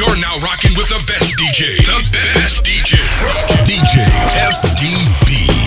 You're now rocking with the best DJ. The best DJ. DJ FDB.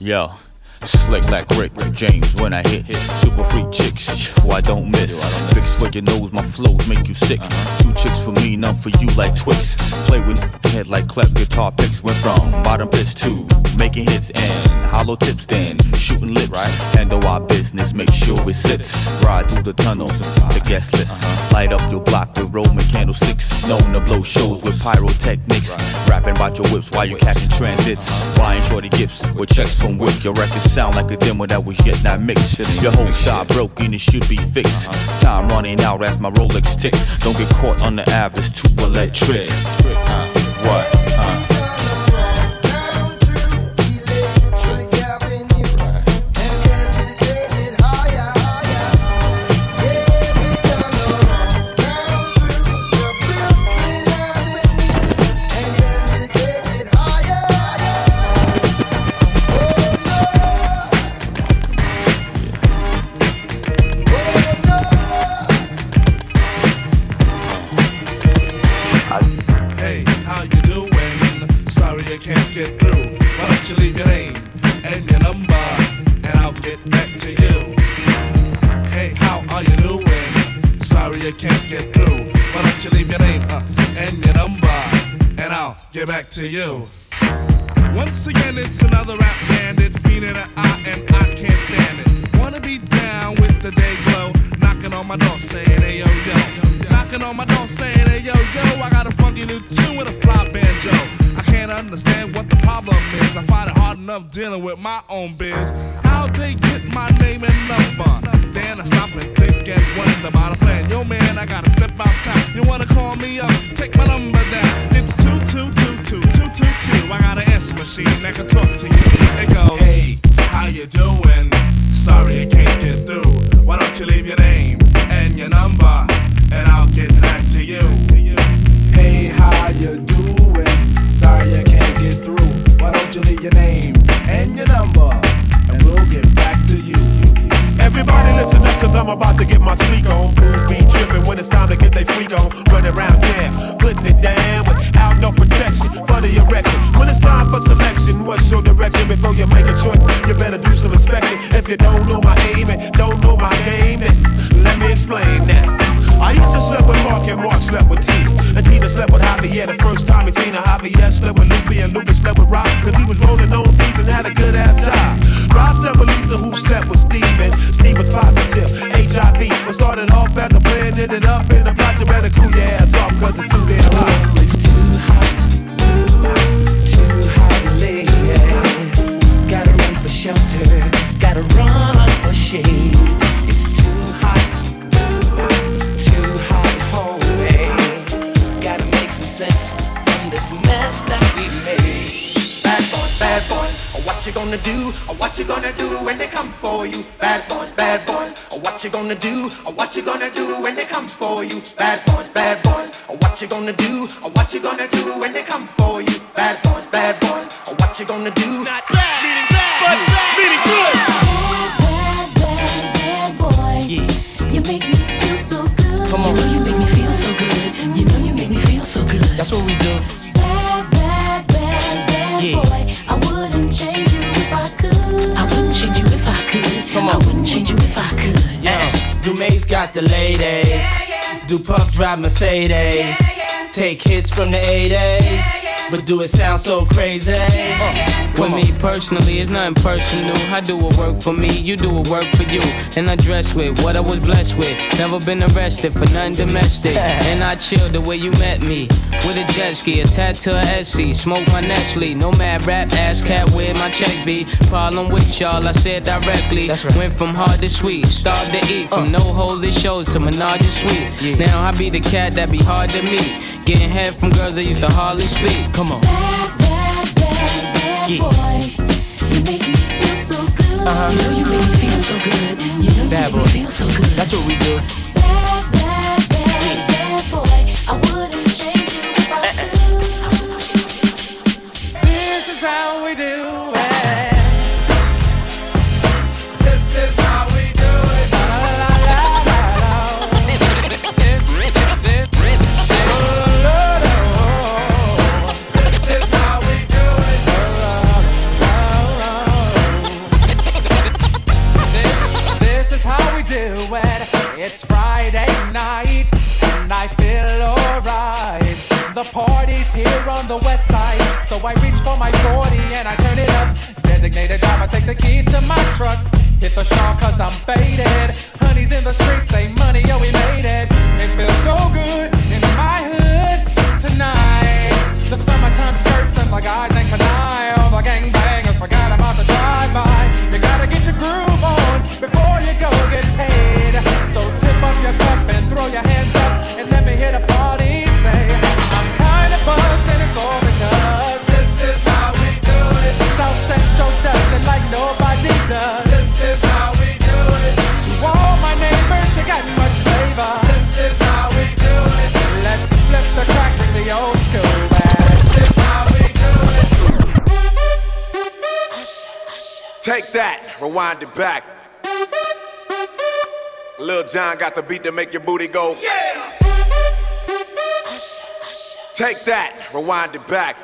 Yeah, yeah. Slick like Rick James when I hit. Hit. Super freak chicks, who I don't miss. Fix for your nose, my flows make you sick. Two chicks for me, none for you like Twix. Play with head like clef guitar picks. Went from bottom pitch to making hits and hollow tips, then shooting lips. Handle our business, make sure it sits. Ride through the tunnels, the guest list. Light up your block with Roman candlesticks. Known to blow shows with pyrotechnics. Rapping about your whips while you catching transits. Buying shorty gifts with checks from Wick. Your records sound like a demo that was yet not mixed. Your whole style broken, it should be fixed. Time running out as my Rolex tick. Don't get caught on the average, too electric. What? I can't get through. Why don't you leave your name uh, and your number, and I'll get back to you. Once again, it's another rap bandit, feeling an eye, and I can't stand it. Wanna be down with the day glow, knocking on my door saying, hey yo yo. Knocking on my door saying, hey yo yo, I got a funky new tune with a fly banjo. I can't understand what the problem is. I find it hard enough dealing with my own biz. How'd they get my name and number? Then I stop and think and wonder about a plan. Yo man, I gotta step out time. You wanna call me up? Take my number down. It's two two two two two two two. I got an answer machine that can talk to you. It goes, Hey, how you doing? Sorry I can't get through. Why don't you leave your name and your number, and I'll get back to you. Hey, how you doing? Sorry I can't get through. Why don't you leave your name and your number, Everybody listen up, cause I'm about to get my sleek on. Fools be tripping when it's time to get they freak on. Running around town, putting it down without no protection for the erection. When it's time for selection, what's your direction? Before you make a choice, you better do some inspection. If you don't know my aim and don't know my game, then let me explain that. I used to sleep with Mark and Mark slept with Tina. And Tina slept with Javier the first time he seen her. Javier slept with Lupe and Lupe what you gonna do? Oh, what you gonna do when they come for you? Bad boys, bad boys, oh, what you gonna do? Not bad, meaning bad, but meaning good. Bad, bad, bad boy. You make me feel so good. Come on. You know you make me feel so good. You know you make me feel so good. That's what we do. Bad, bad, bad, bad Yeah. boy. I wouldn't change you if I could. I wouldn't change you if I could. Come on. I wouldn't change you if I could. Yeah. Dumae's got the ladies. Do Puff drive Mercedes. Take hits from the 80s. But do it sound so crazy? Uh, with me personally, it's nothing personal. I do what work for me, you do what work for you. And I dress with what I was blessed with. Never been arrested for nothing domestic. And I chill the way you met me. With a jet ski, a tattoo, a Etsy. Smoke my Nestle. No mad rap, ass cat, where my check be? Problem with y'all, I said directly. that's Went from hard to sweet, starved to eat. From uh. no holy shows to menage a suite. Now I be the cat that be hard to meet. Getting head from girls that used to hardly speak. Come on. Bad, bad, bad, bad boy. You make me feel so good. Uh-huh. You know you make me feel so good. You know you make boy. me feel so good. That's what we do. Bad, bad, Designated driver, take the keys to my truck. Hit the shawl cause I'm faded. Rewind it back. Lil Jon got the beat to make your booty go. Yeah. Take that, rewind it back.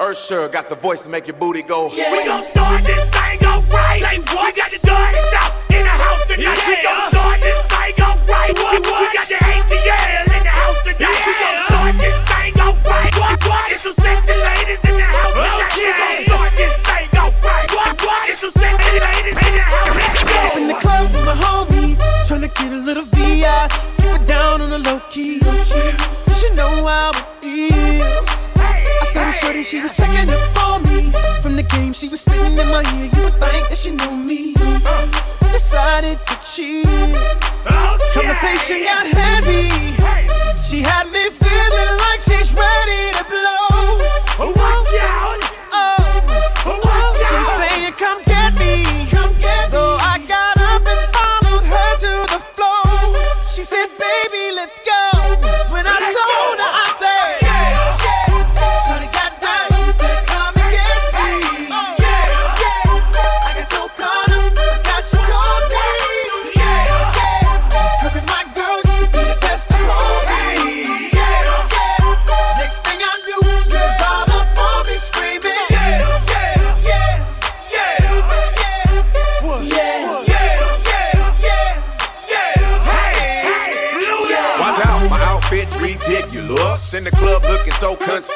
Usher got the voice to make your booty go. We gon' start this thing alright. Say what? We got the darkest out in the house tonight. We gon' start this thing alright. What? We got the ATL in the house tonight. We gon' start this thing alright. What? What? It's some sexy ladies in the house tonight. We gon' start this thing alright. What? What? It's some sexy ladies in the house. Let's go. in the club with my homies, tryna get a little VI. Keep it down on the low key. You should know how it feels. I saw the shorty, she was checking up on me. From the game, she was spitting in my ear. You would think that she knew me.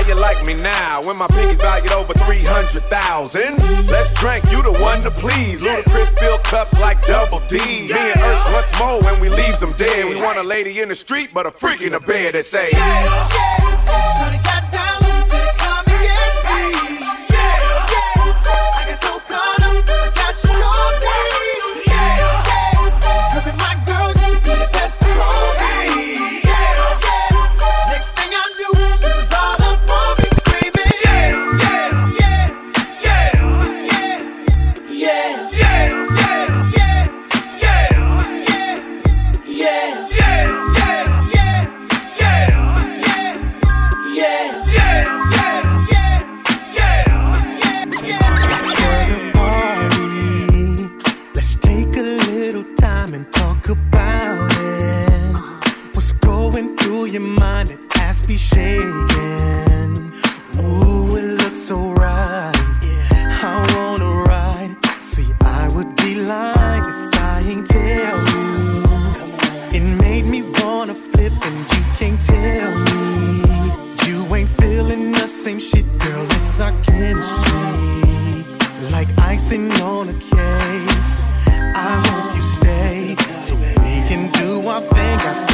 How you like me now when my pinky's valued over 300,000? Let's drink, you the one to please. Ludacris fill cups like double D. Me and Ursh what's more when we leaves them dead. We want a lady in the street, but a freak in the bed that say, Shorty got down enough.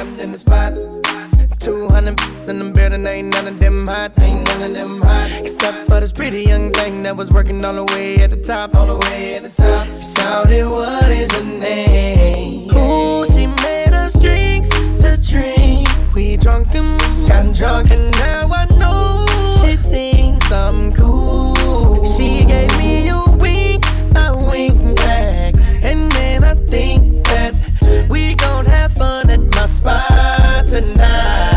trapped in the spot. 200 in the building, ain't none of them hot, ain't none of them hot. Except for this pretty young thing that was working all the way at the top, all the way at the top. Shouted, what is her name? Ooh, she made us drinks to drink. We drunk and got drunk, and now I know she thinks I'm cool. She gave me a tonight.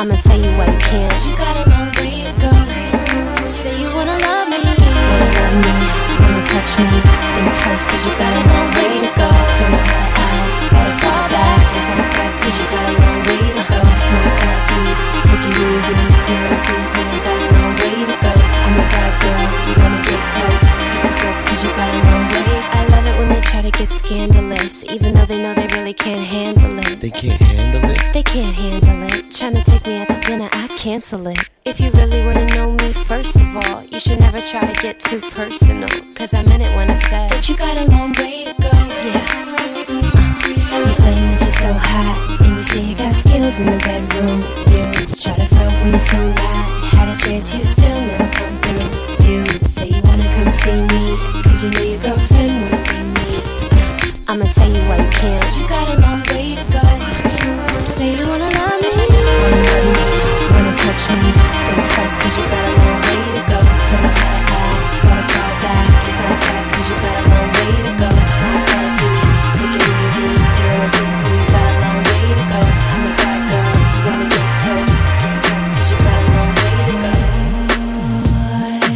I'ma tell you why you can't. Since you got long way to. Say you wanna love me, wanna love me, wanna touch me. Think twice, cause you got a long way to go. Don't know how to act, to fall back. It's like that, cause you got a long way to go. It's not that deep, take it easy. You wanna please me, got a long way to go. I'm a bad girl, you wanna get close. Ease up, cause you got a long way. I love it when they try to get scandalous, even though they know they really can't handle it. They can't handle it? They can't handle it. Tryna take me out to dinner, I cancel it. If you really wanna know me, first of all, you should never try to get too personal. Cause I meant it when I said that you got a long way to go. Yeah. Uh, you claim that you're so hot, and you say you got skills in the bedroom. You try to front when you're so not. Had a chance, you still never come through. You say you wanna come see me, cause you know your girlfriend wanna be me. I'ma tell you why you can't. You got a long me. Think twice, cause you got a long way to go. Don't know how to act, wanna fall back. It's like that, cause you got a long way to go. It's not that deep, take it easy. You wanna please me, got a long way to go. I'm a bad girl, you wanna get close. Up, cause you got a long way to go. Boy,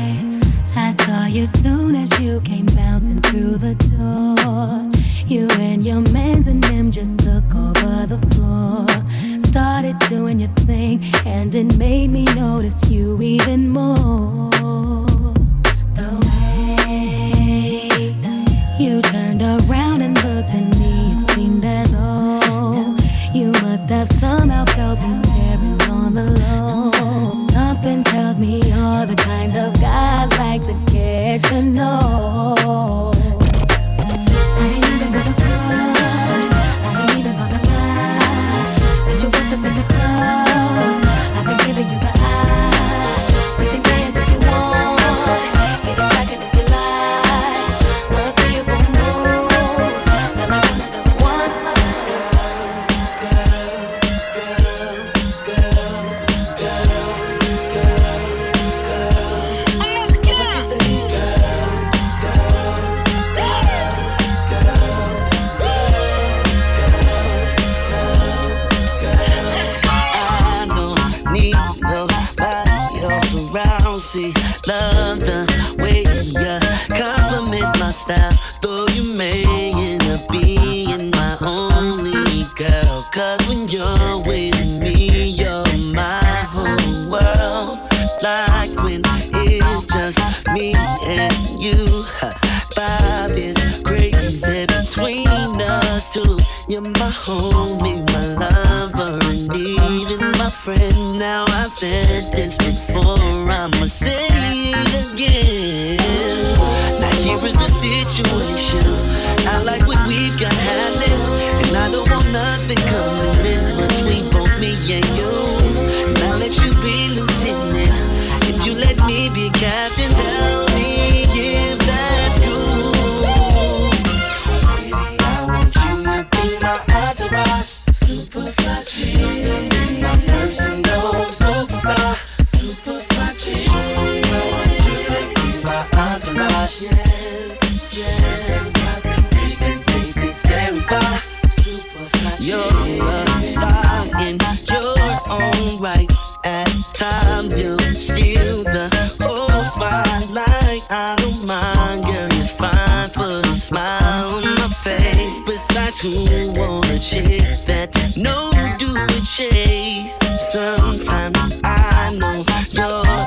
I saw you soon as you came bouncing through the door. You and your mans and them just took over the floor. Started doing your thing, and it made me notice you even more. The way you turned around and looked at me, it seemed as though you must have somehow felt me staring on the low. Something tells me you're the kind of guy I'd like to get to know. Cause when you're with me, you're my whole world. Like when it's just me and you. Vibe is crazy between us two. You're my homie, my lover, and even my friend. Now I've said this before, I'ma say it again. Now here is the situation.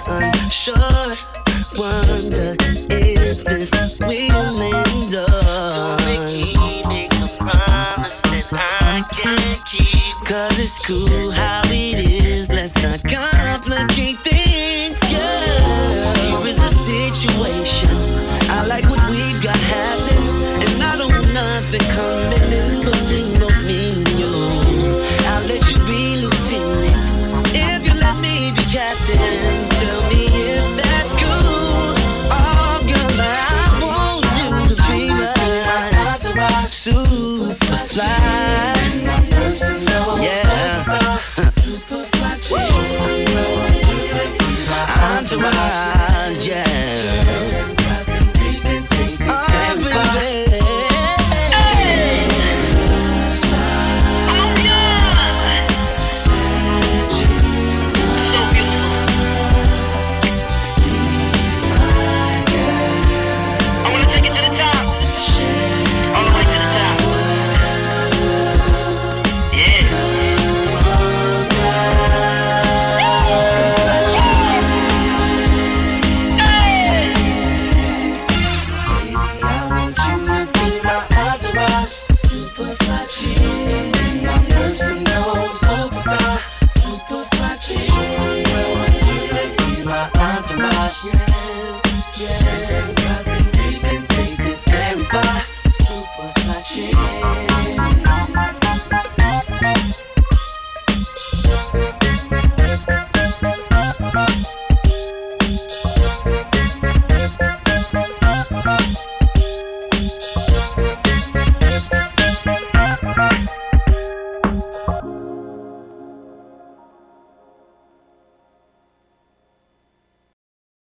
Unsure. Wonder if this my life